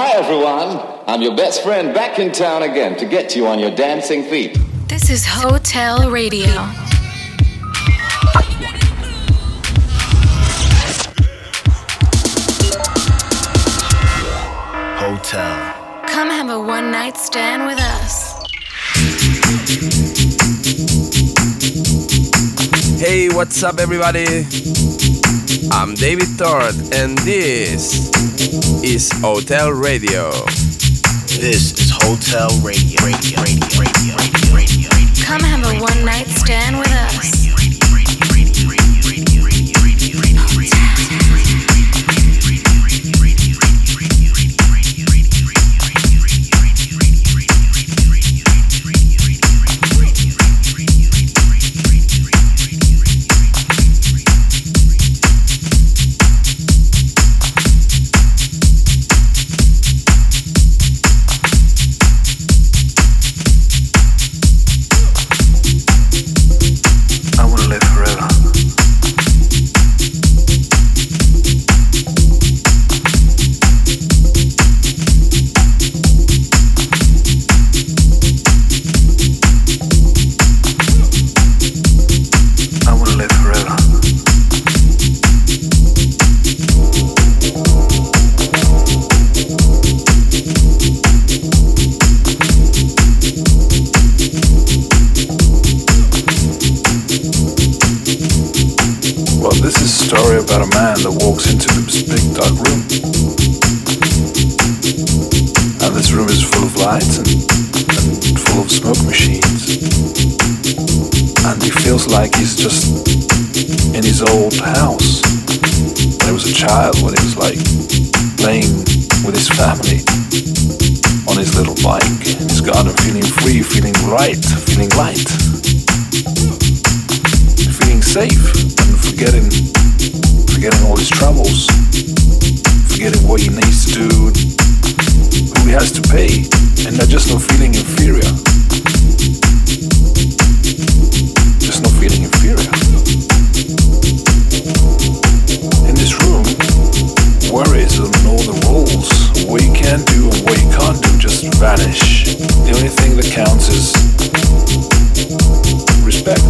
Hi, everyone. I'm your best friend back in town again to get you on your dancing feet. This is Hotel Radio. Hotel. Come have a one night stand with us. Hey, what's up, everybody? I'm David Tord, and this is Hotel Radio. This is Hotel Radio. radio, radio, radio Come have a one night stand with us. he's just in his old house. When he was a child, when he was like playing with his family on his little bike in his garden, feeling free, feeling right, feeling light, feeling safe, and forgetting, forgetting all his troubles, forgetting what he needs to do, who he has to pay, and not just not feeling inferior. feeling inferior. In this room, worries and all the what you can do and what you can't do just vanish. The only thing that counts is respect.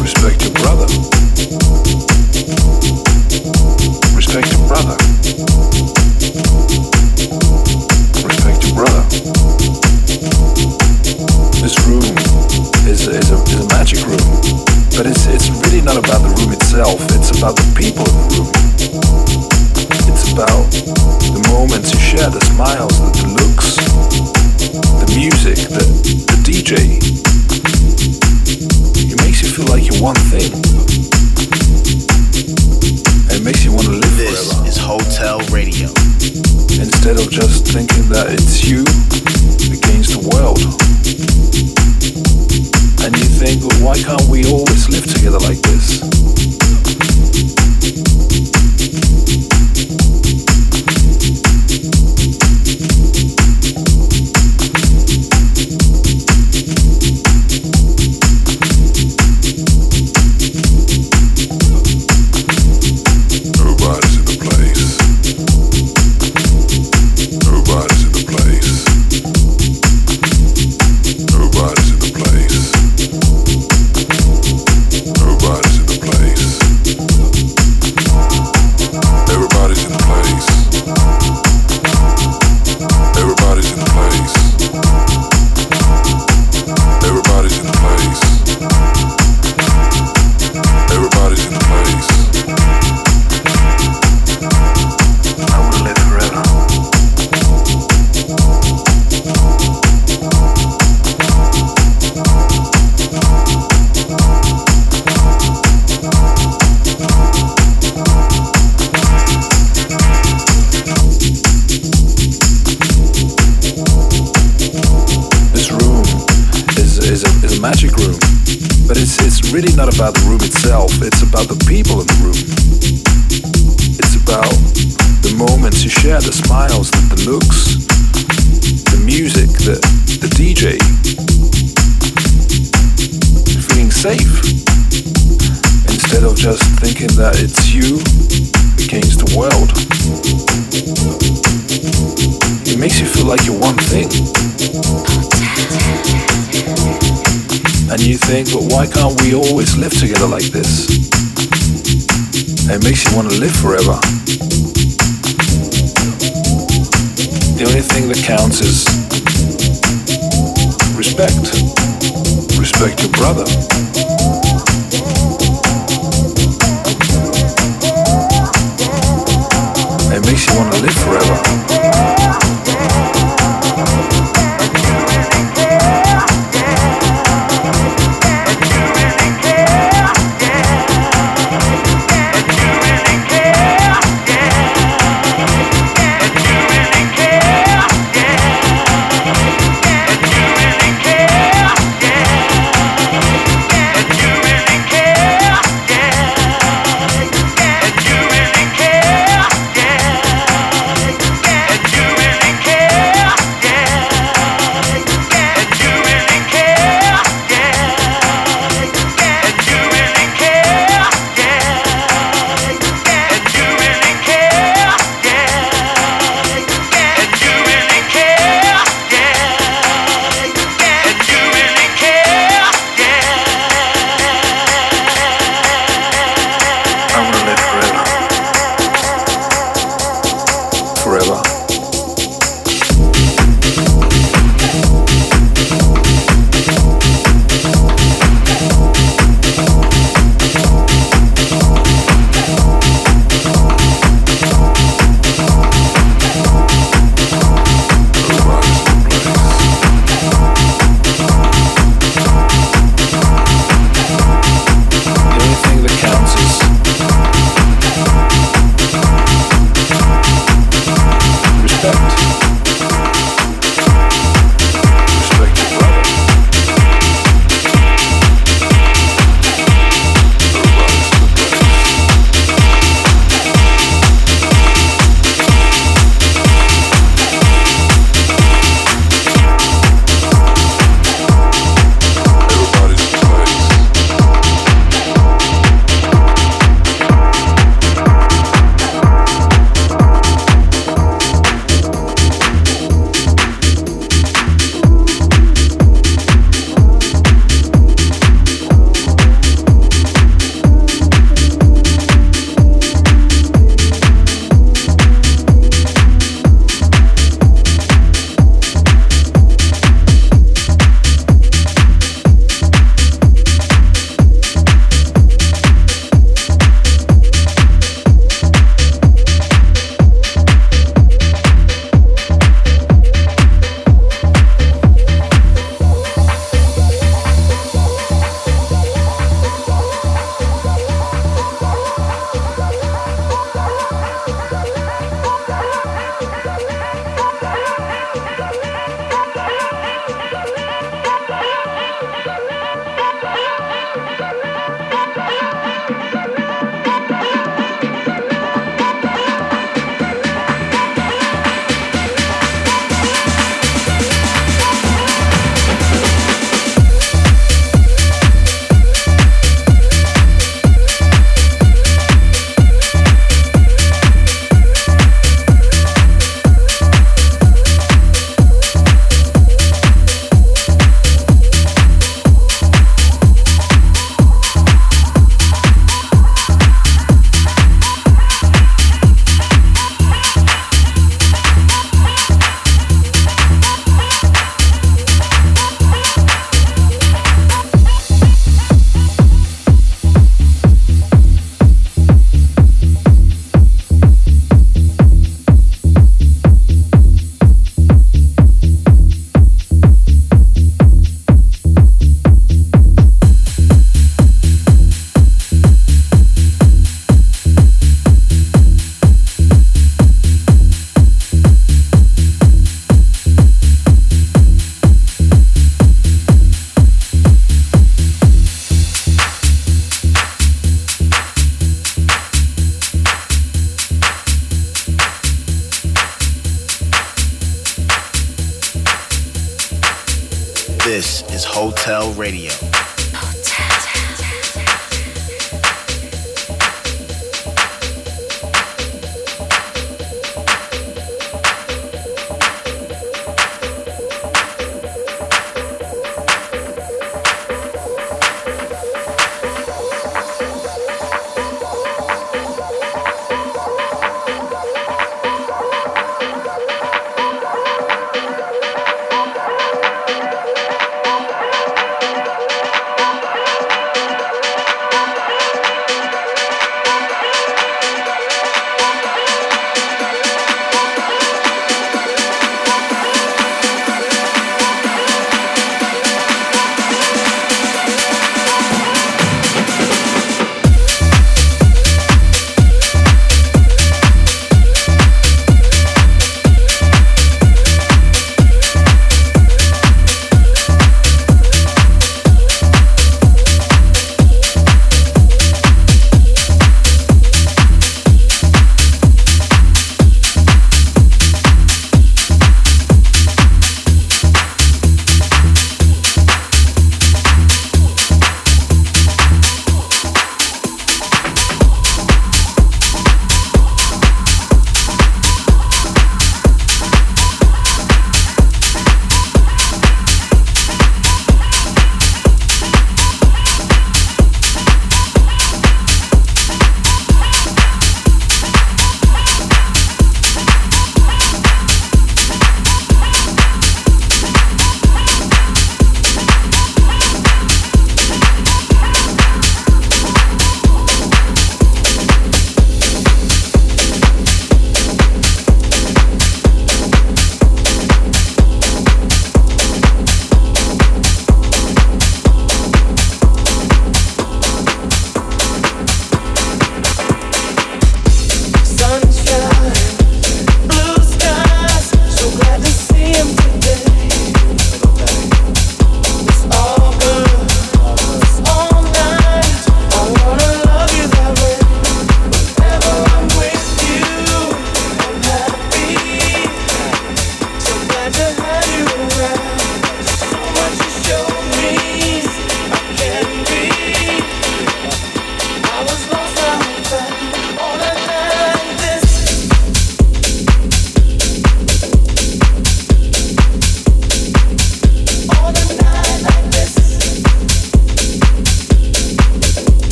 Respect your brother. Respect your brother. Respect your brother. This room is a, is a, is a magic room, but it's, it's really not about the room itself, it's about the people in the room. It's about the moments you share, the smiles, the, the looks, the music, the, the DJ. It makes you feel like you're one thing. It makes you want to live this forever. This is Hotel Radio. Instead of just thinking that it's you against the world and you think, well, why can't we always live together like this?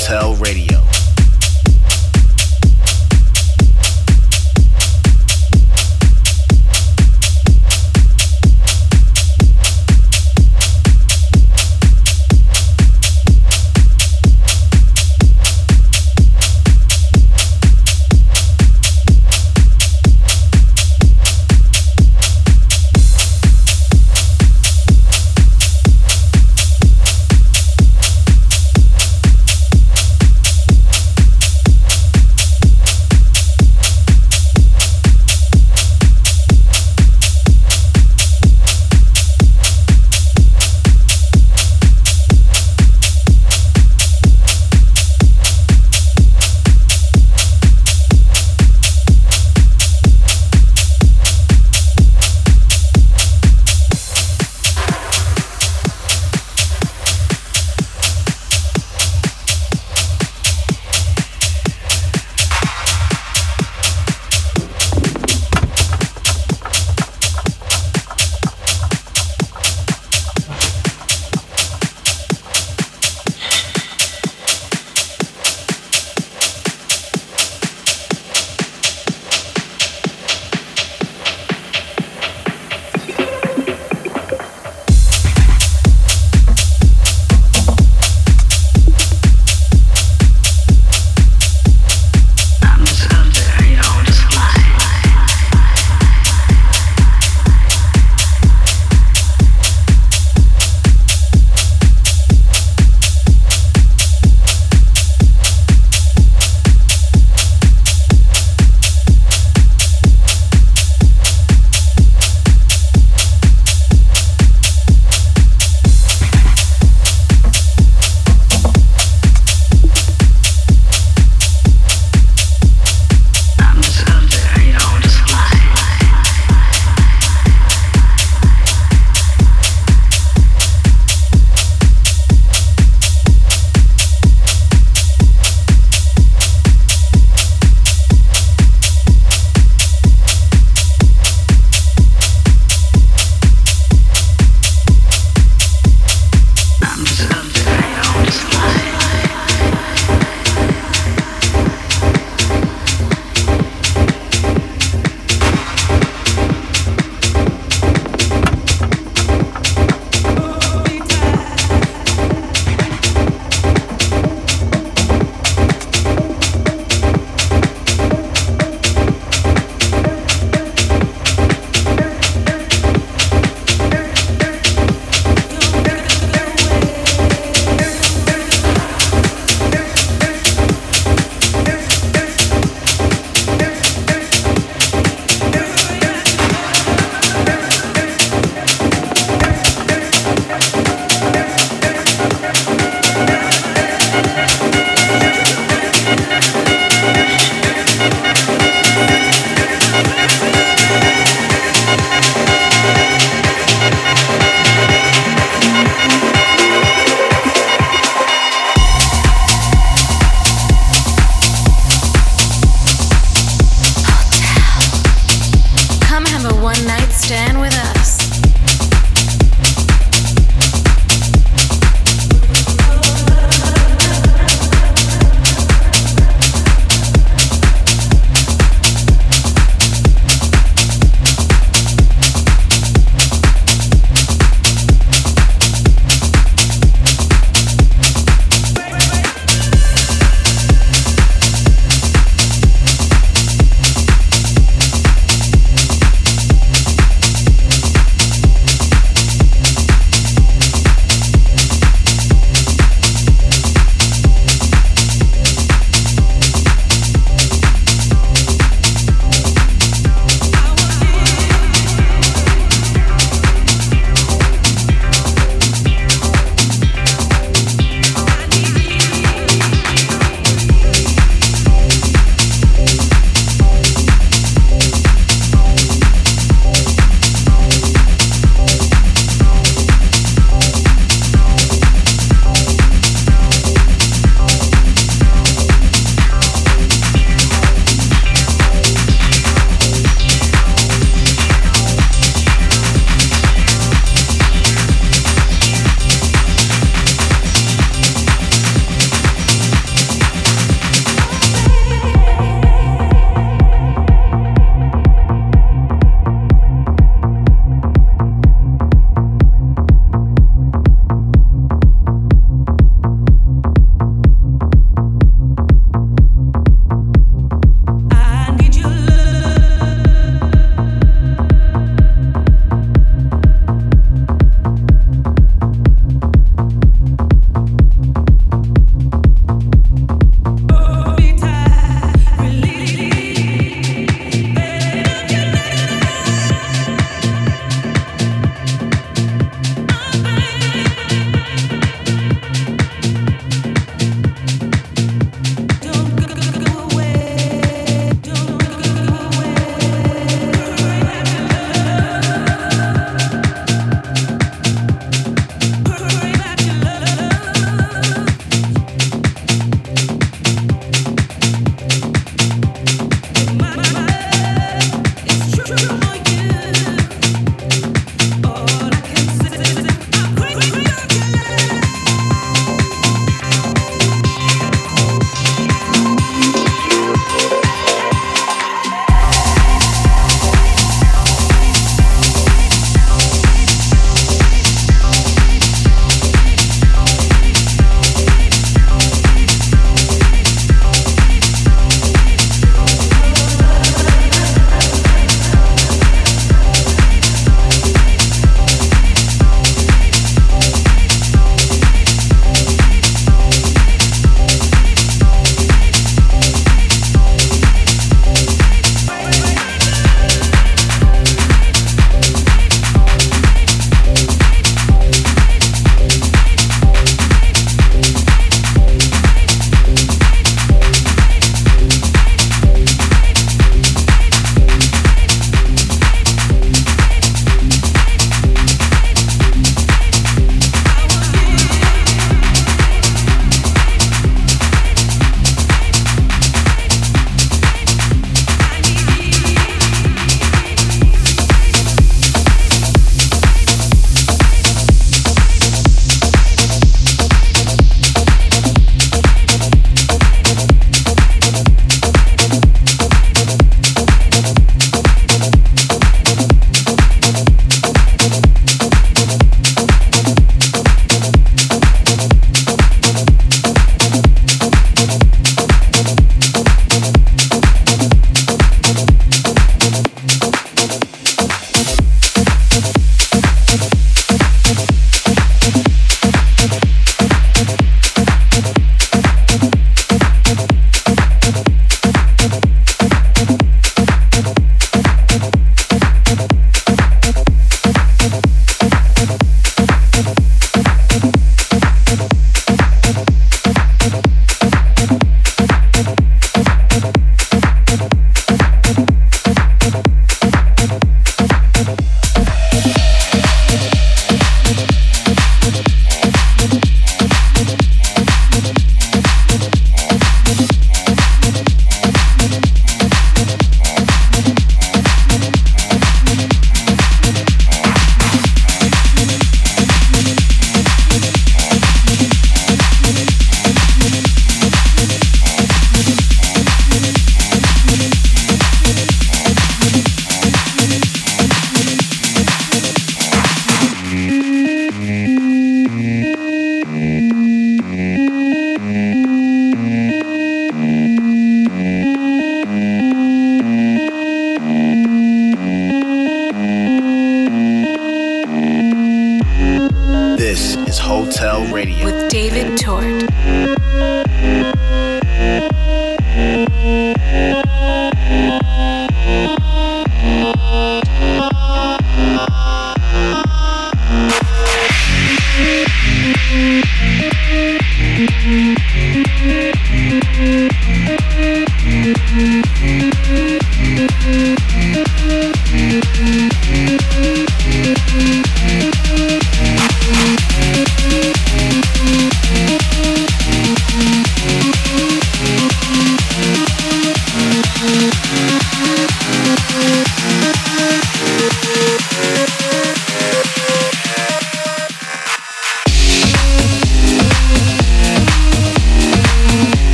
Hotel Radio. a one night stand with us.